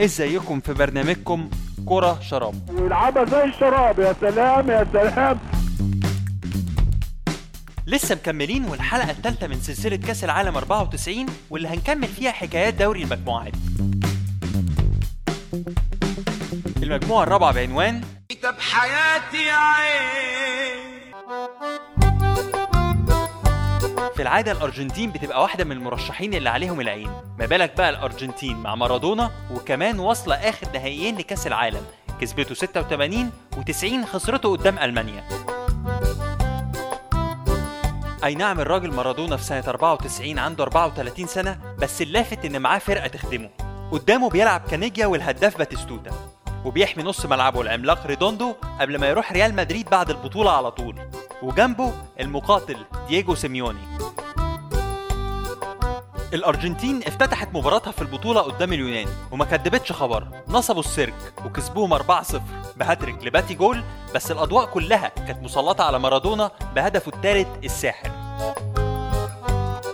ازيكم في برنامجكم كرة شراب؟ ويلعبها زي الشراب يا سلام يا سلام. لسه مكملين والحلقة الثالثة من سلسلة كأس العالم 94 واللي هنكمل فيها حكايات دوري المجموعات. المجموعة الرابعة بعنوان كتاب حياتي يا عين. في العادة الأرجنتين بتبقى واحدة من المرشحين اللي عليهم العين. ما بالك بقى الأرجنتين مع مارادونا وكمان واصلة آخر نهائيين لكأس العالم. كسبته 86 و90 خسرته قدام ألمانيا. أي نعم الراجل مارادونا في سنة 94 عنده 34 سنة بس اللافت إن معاه فرقة تخدمه. قدامه بيلعب كانيجيا والهداف باتيستوتا. وبيحمي نص ملعبه العملاق ريدوندو قبل ما يروح ريال مدريد بعد البطولة على طول. وجنبه المقاتل دييجو سيميوني. الأرجنتين افتتحت مباراتها في البطولة قدام اليونان وما كدبتش خبر. نصبوا السيرك وكسبوهم 4-0 بهاتريك لباتي جول بس الأضواء كلها كانت مسلطة على مارادونا بهدفه الثالث الساحر.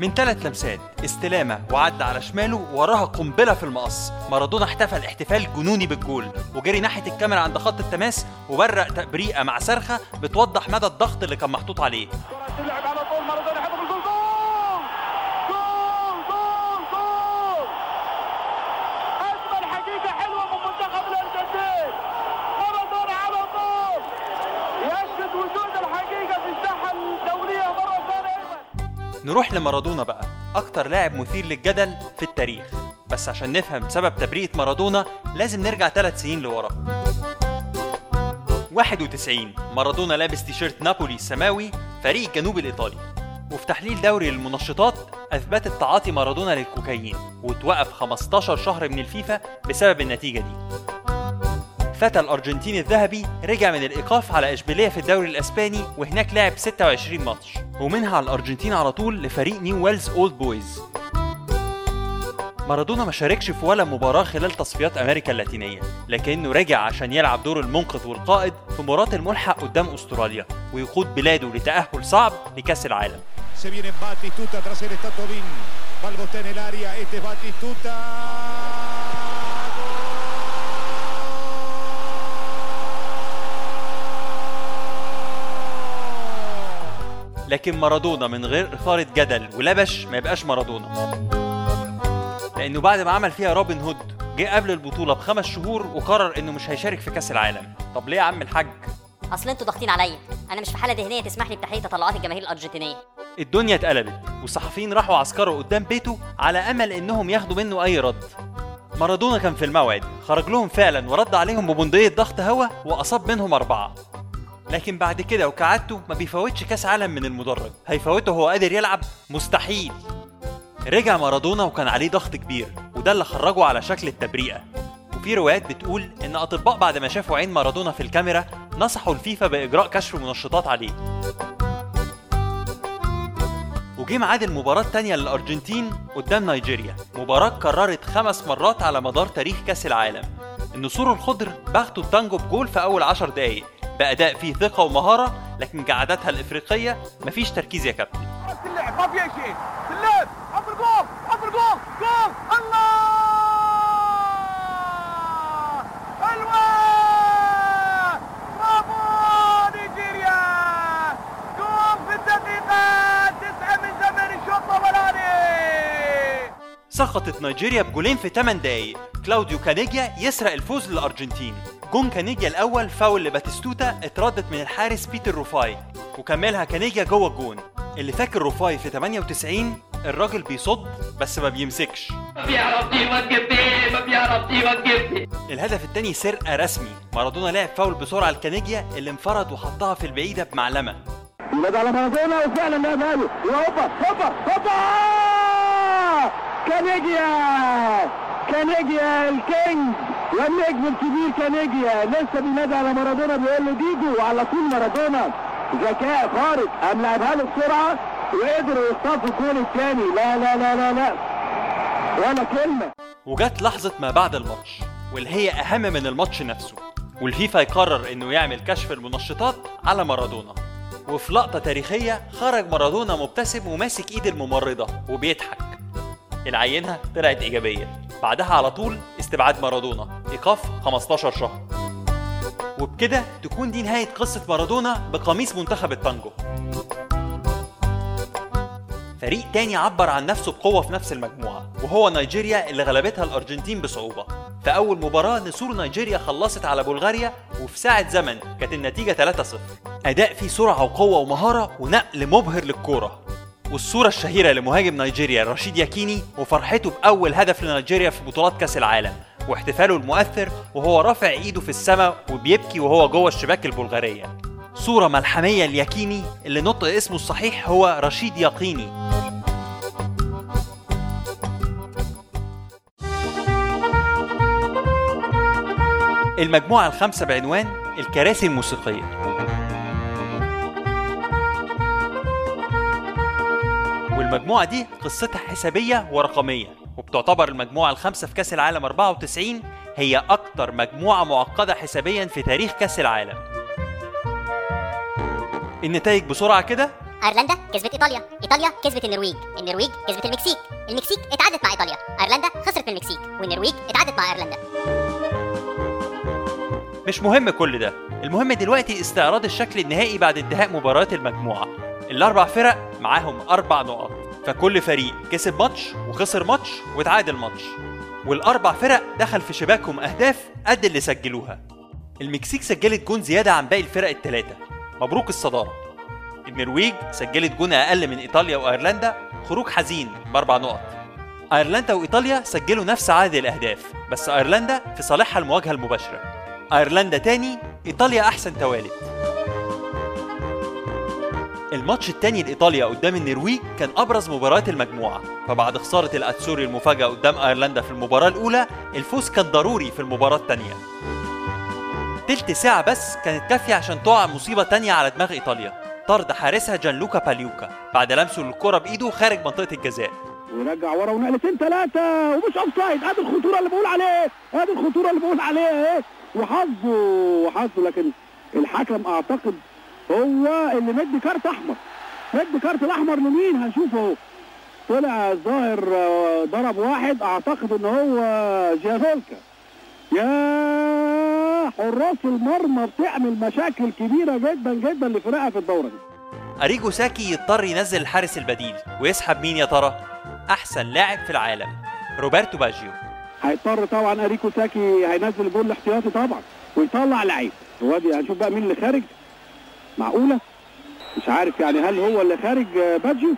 من ثلاث لمسات استلامة وعدى على شماله وراها قنبلة في المقص. مارادونا احتفل احتفال جنوني بالجول وجري ناحية الكاميرا عند خط التماس وبرق تبريقة مع صرخة بتوضح مدى الضغط اللي كان محطوط عليه تلعب على طول مارادونا يحط الجول جول جول جول جول اجمل حقيقه حلوة من منتخب الارجنتين مارادونا على طول يشهد وجود الحقيقة في الساحه الدوليه مره ثانية نروح لمارادونا بقى. أكتر لاعب مثير للجدل في التاريخ. بس عشان نفهم سبب تبريقة مارادونا لازم نرجع ثلاث سنين لورا. 91 مارادونا لابس تيشيرت نابولي السماوي فريق الجنوب الإيطالي. وفي تحليل دوري للمنشطات أثبتت تعاطي مارادونا للكوكايين وتوقف 15 شهر من الفيفا بسبب النتيجة دي. فتى الأرجنتيني الذهبي رجع من الإيقاف على إشبيلية في الدوري الأسباني وهناك لعب 26 ماتش ومنها على الأرجنتين على طول لفريق نيويلز أولد بويز مارادونا ما شاركش في ولا مباراة خلال تصفيات أمريكا اللاتينية لكنه رجع عشان يلعب دور المنقذ والقائد في مباراة الملحق قدام أستراليا ويقود بلاده لتأهل صعب لكأس العالم Se viene Batistuta tras el está. Balbo está en el área. Este es Batistuta. لكن مارادونا من غير إثارة جدل. ولبش ما يبقاش مارادونا. لأنه بعد ما عمل فيها روبن هود جه قبل البطولة بخمس شهور وقرر إنه مش هيشارك في كأس العالم. طب ليه يا عم الحاج؟ أصل أنتوا ضاغطين عليا. أنا مش في حالة ذهنية تسمح لي بتحقيق تطلعات الجماهير الأرجنتينية. الدنيا اتقلبت والصحفيين راحوا عسكروا قدام بيته على أمل إنهم ياخدوا منه أي رد. مارادونا كان في الموعد خرج لهم فعلا ورد عليهم ببندقية ضغط هوا وأصاب منهم أربعة. لكن بعد كده وكعادته ما بيفوتش كاس عالم من المدرج. هيفوته وهو قادر يلعب؟ مستحيل. رجع مارادونا وكان عليه ضغط كبير وده اللي خرجه على شكل التبرئة وفي روايات بتقول إن أطباء بعد ما شافوا عين مارادونا في الكاميرا نصحوا الفيفا بإجراء كشف منشطات عليه وجه ميعاد المباراة التانية للأرجنتين قدام نيجيريا. مباراة كررت خمس مرات على مدار تاريخ كأس العالم. النسور الخضر باغتوا التانجو بجول في أول عشر دقايق. بأداء فيه ثقة ومهارة لكن كعاداتها الإفريقية مفيش تركيز يا كابتن. اللعب ما شيء. اللعب. جول. الله! الوان! برافو! نيجيريا! جول في الدقيقة تسعة من زمن الشوط الأولاني. سقطت نيجيريا بجولين في 8 دقايق. كلاوديو كانيجيا يسرق الفوز للأرجنتين. جون كانيجيا الأول فاول لباتيستوتا اتردت من الحارس بيتر روفاي وكملها كانيجيا جوه الجون. اللي فاكر روفاي في 98 الراجل بيصد بس ما بيمسكش. ما بيعرف يوقف بيه ما بيعرف يوقف بيه الهدف التاني سرقة رسمي. مارادونا لعب فاول بسرعة لكانيجيا اللي انفرد وحطها في البعيدة بمعلمة. ينادى على مارادونا وفعلا لعبها له هوبا هوبا هوبا! كانيجيا! كانيجيا ال king! والنجم الكبير كانيجيا لسه بينادي على مارادونا بيقول له ديجو وعلى طول مارادونا. ذكاء خارق. قام لعبها له بسرعة وقدروا يصطادوا الجول الثاني. لا لا لا لا لا. ولا كلمة. وجت لحظة ما بعد الماتش واللي هي أهم من الماتش نفسه والفيفا يقرر إنه يعمل كشف المنشطات على مارادونا. وفي لقطة تاريخية خرج مارادونا مبتسم وماسك إيد الممرضة وبيضحك. العينة طلعت إيجابية. بعدها على طول استبعاد مارادونا. إيقاف 15 شهر. وبكده تكون دي نهاية قصة مارادونا بقميص منتخب التانجو. فريق تاني عبر عن نفسه بقوة في نفس المجموعة وهو نيجيريا اللي غلبتها الأرجنتين بصعوبة. في أول مباراة نسور نيجيريا خلصت على بلغاريا وفي ساعة زمن كانت النتيجة 3-0 أداء فيه سرعة وقوة ومهارة ونقل مبهر للكورة. والصورة الشهيرة لمهاجم نيجيريا رشيد ياكيني وفرحته بأول هدف لنيجيريا في بطولات كأس العالم واحتفاله المؤثر وهو رافع إيده في السماء وبيبكي وهو جوه الشباك البلغارية. صورة ملحمية لياكيني اللي نطق اسمه الصحيح هو رشيد يقيني المجموعة الخامسة بعنوان الكراسي الموسيقية. والمجموعة دي قصتها حسابية ورقمية وبتعتبر المجموعة الخامسة في كأس العالم 94 هي أكتر مجموعة معقدة حسابيا في تاريخ كأس العالم. النتائج بسرعة كده. أيرلندا كسبت إيطاليا إيطاليا كسبت النرويج النرويج كسبت المكسيك المكسيك اتعادلت مع إيطاليا أيرلندا خسرت من المكسيك والنرويج اتعادلت مع أيرلندا. مش مهم كل ده المهم دلوقتي استعراض الشكل النهائي بعد انتهاء مباراة المجموعة. الأربع فرق معاهم أربع نقط. فكل فريق كسب ماتش وخسر ماتش وتعادل ماتش. والأربع فرق دخل في شباكهم أهداف قد اللي سجلوها. المكسيك سجلت جون زيادة عن باقي الفرق الثلاثة مبروك الصدارة. النرويج سجلت جون أقل من إيطاليا وأيرلندا خروج حزين بأربع نقط. أيرلندا وإيطاليا سجلوا نفس عدد الأهداف بس أيرلندا في صالحها المواجهة المباشرة. أيرلندا تاني إيطاليا أحسن توالت. الماتش التاني لإيطاليا قدام النرويج كان أبرز مباريات المجموعة. فبعد خسارة الأتسوري المفاجأة قدام أيرلندا في المباراة الأولى الفوز كان ضروري في المباراة التانية. تلت ساعة بس كانت كافية عشان تقع مصيبة تانية على دماغ إيطاليا. طرد حارسها جانلوكا باليوكا. بعد لمسه للكرة بإيده خارج منطقة الجزاء. ورجع ورا ونقلتين ثلاثة ومش offside ادي الخطورة اللي بقول عليه. ادي الخطورة اللي بقول عليها إيه وحظه وحظه. لكن الحكم أعتقد هو اللي مدي كارت أحمر. مدي كارت الأحمر لمين؟ هنشوف أهو. طلع الظاهر آه، ضرب واحد. أعتقد إن هو جافولكا يا حراس المرمى بتعمل مشاكل كبيرة جدا جدا لفرقها في الدورة دي. أريجو ساكي يضطر ينزل الحارس البديل. ويسحب مين يا ترى؟ أحسن لاعب في العالم روبرتو باجيو. هيضطر طبعا اريكو ساكي هينزل الجول الاحتياطي طبعا ويطلع لعيب. وادي هنشوف بقى مين اللي خارج. معقولة؟ مش عارف يعني هل هو اللي خارج آه، باجيو؟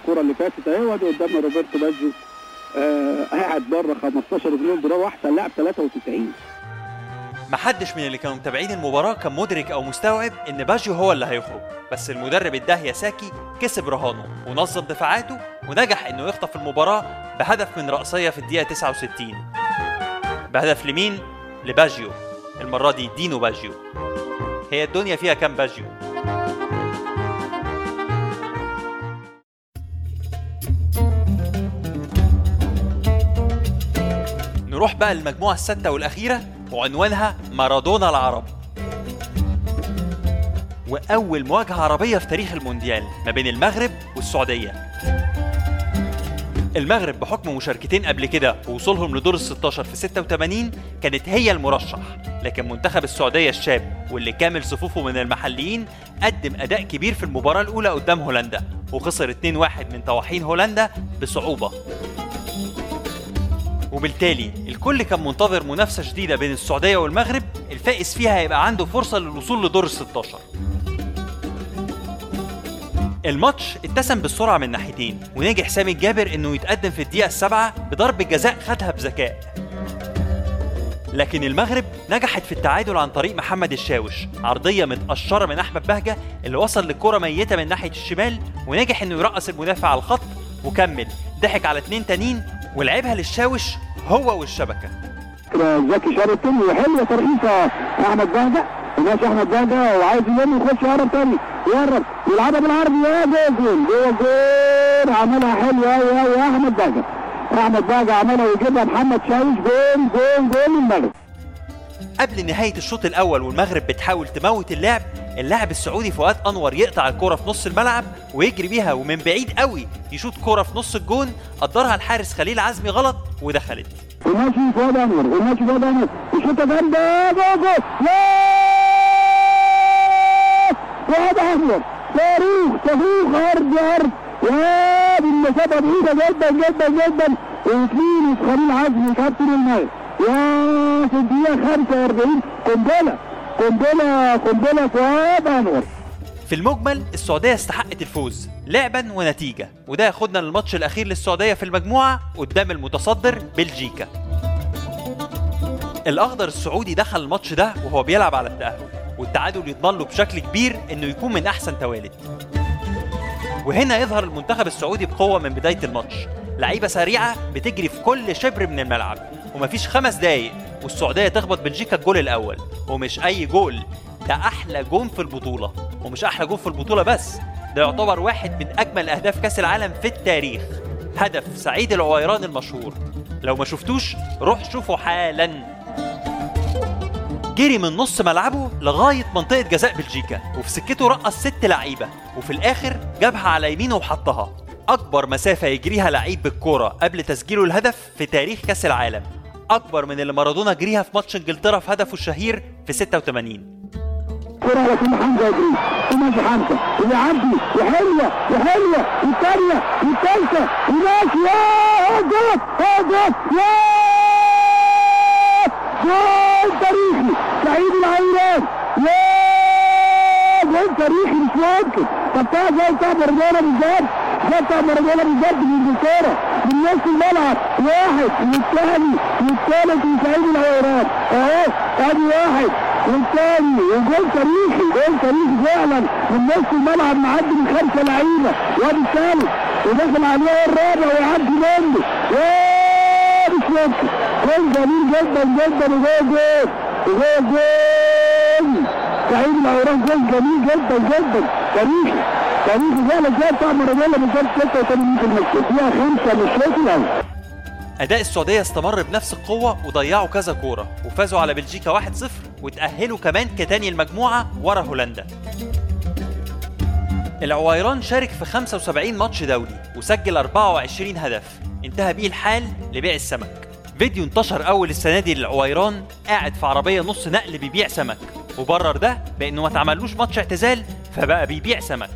الكرة اللي فاتت أهي وادي قدامنا روبرتو باجيو. آه قاعد بره 15 مليون دولار واحسن لاعب 93 محدش من اللي كانوا متابعين المباراة كان مدرك أو مستوعب إن باجيو هو اللي هيخرج. بس المدرب الداهية ساكي كسب رهانه ونظم دفاعاته ونجح إنه يخطف المباراة بهدف من رأسية في الدقيقة 69 بهدف لمين؟ لباجيو. المرة دي دينو باجيو. هي الدنيا فيها كام باجيو؟ نروح بقى للمجموعة الستة والأخيرة وعنوانها مارادونا العرب وأول مواجهة عربية في تاريخ المونديال ما بين المغرب والسعودية المغرب بحكم مشاركتين قبل كده ووصولهم لدور ال 16 في 86 كانت هي المرشح. لكن منتخب السعودية الشاب واللي كامل صفوفه من المحليين قدم أداء كبير في المباراة الأولى قدام هولندا وخسر 2-1 من طواحين هولندا بصعوبة. وبالتالي الكل كان منتظر منافسة شديدة بين السعودية والمغرب الفائز فيها هيبقى عنده فرصة للوصول لدور ال 16 الماتش اتسم بالسرعة من ناحيتين ونجح سامي الجابر إنه يتقدم في الدقيقة السابعة بضربة جزاء خدها بذكاء. لكن المغرب نجحت في التعادل عن طريق محمد الشاوش عرضية متقشرة من أحمد بهجة اللي وصل للكرة ميتة من ناحية الشمال ونجح إنه يرقص المدافع على الخط وكمل. ضحك على اتنين تانيين ولعبها للشاوش هو والشبكة. زكي شرطن وحلوة ترقيصة أحمد بهجة. ماشي أحمد بهجة وعايز يلم يخش يقرب تاني. يقرب يلعبها بالعرض. يا جول جول جول عملها حلوة. قوي قوي أحمد بهجه أحمد بهجه عملها ويجيبها. محمد شاوش جول جول جول للمغرب قبل نهاية الشوط الأول والمغرب بتحاول تموت اللعب اللاعب السعودي فؤاد أنور يقطع الكرة في نص الملعب ويجري بيها ومن بعيد قوي يشوط كرة في نص الجون قدرها الحارس خليل عزمي غلط ودخلت. وماشي فؤاد أنور. وماشي فؤاد أنور. الشوطه جامدة. جول جول. انور صاروخ صاروخ عرض عرض يا دي المسافة بعيدة جدا جدا جدا. وفين خليل عزمي كابتن الماء يا في الدقيقه 45 قنبله قنبله قنبلة فؤاد أنور. في المجمل السعودية استحقت الفوز لعبا ونتيجة. وده ياخدنا للماتش الأخير للسعودية في المجموعة قدام المتصدر بلجيكا. الأخضر السعودي دخل الماتش ده وهو بيلعب على التأهل. والتعادل يضمن له بشكل كبير إنه يكون من أحسن توالد وهنا يظهر المنتخب السعودي بقوة من بداية الماتش. لعيبة سريعة بتجري في كل شبر من الملعب. ومفيش خمس دقايق والسعودية تخبط بلجيكا الجول الأول. ومش أي جول. ده أحلى جون في البطولة. ومش أحلى جون في البطولة بس. ده يعتبر واحد من أجمل أهداف كأس العالم في التاريخ. هدف سعيد العويران المشهور. لو ما شفتوش روح شوفه حالا. جري من نص ملعبه لغاية منطقة جزاء بلجيكا وفي سكته رقص ست لعيبة وفي الآخر جابها على يمينه وحطها. أكبر مسافة يجريها لعيب بالكورة قبل تسجيله الهدف في تاريخ كأس العالم. أكبر من اللي مارادونا جريها في ماتش إنجلترا في هدفه الشهير في 86 كرة حمزة يجري وماشي حمزة وحلوة وحلوة وماشي يا جول يا جول يا جول! تاريخي سعيد العيران. يا جول تاريخي مش ممكن. طب بتاع زي بتاع مارادونا بالظبط زي بتاع مارادونا بالظبط في انجلترا من نص الملعب. واحد والثاني والثالث وسعيد العيران. اهو ادي واحد والثاني وجول تاريخي جول تاريخي فعلا. من نص الملعب معدي من خمسة لعيبة. وادي الثالث. وداخل عليه الرابع ويعدي منه. يا مش ممكن. جول جميل جدا جدا وجول جول وجول جول سعيد العيران جول جميل جدا جدا. تاريخي تاريخي فعلا زي بتاع مارادونا بالظبط 86 في المكسيك فيها خمسة من الشوط أداء السعودية استمر بنفس القوة وضيعوا كذا كورة وفازوا على بلجيكا 1-0 وتأهلوا كمان كتاني المجموعة ورا هولندا. العويران شارك في 75 ماتش دولي وسجل 24 هدف. انتهى بيه الحال لبيع السمك. فيديو انتشر أول السنة دي للعويران قاعد في عربية نص نقل بيبيع سمك. وبرر ده بأنه ما اتعملوش ماتش اعتزال فبقى بيبيع سمك.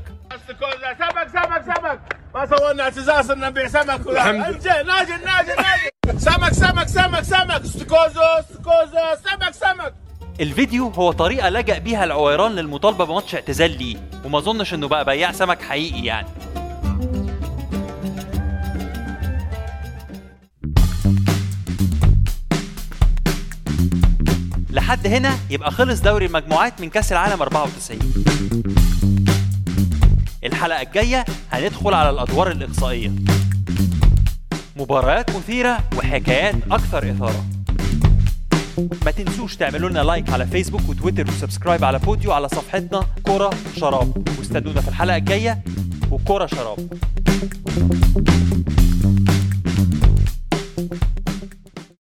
سمك سمك سمك. ما سوينا اعتزاز ان نبيع سمك. ولا ناجل ناجل ناجل سمك سمك سمك سمك. استكوزو استكوزو. سمك سمك. الفيديو هو طريقة لجأ بيها العويران للمطالبة بماتش اعتزال ليه وما أظنش إنه بقى بياع سمك حقيقي يعني. لحد هنا يبقى خلص دوري المجموعات من كأس العالم 94 الحلقة الجاية هندخل على الأدوار الإقصائية. مباريات مثيرة وحكايات أكثر إثارة. ما تنسوش تعملوا لنا like على فيسبوك وتويتر و subscribe على Podeo على صفحتنا كرة شراب. واستنونا في الحلقة الجاية وكرة شراب.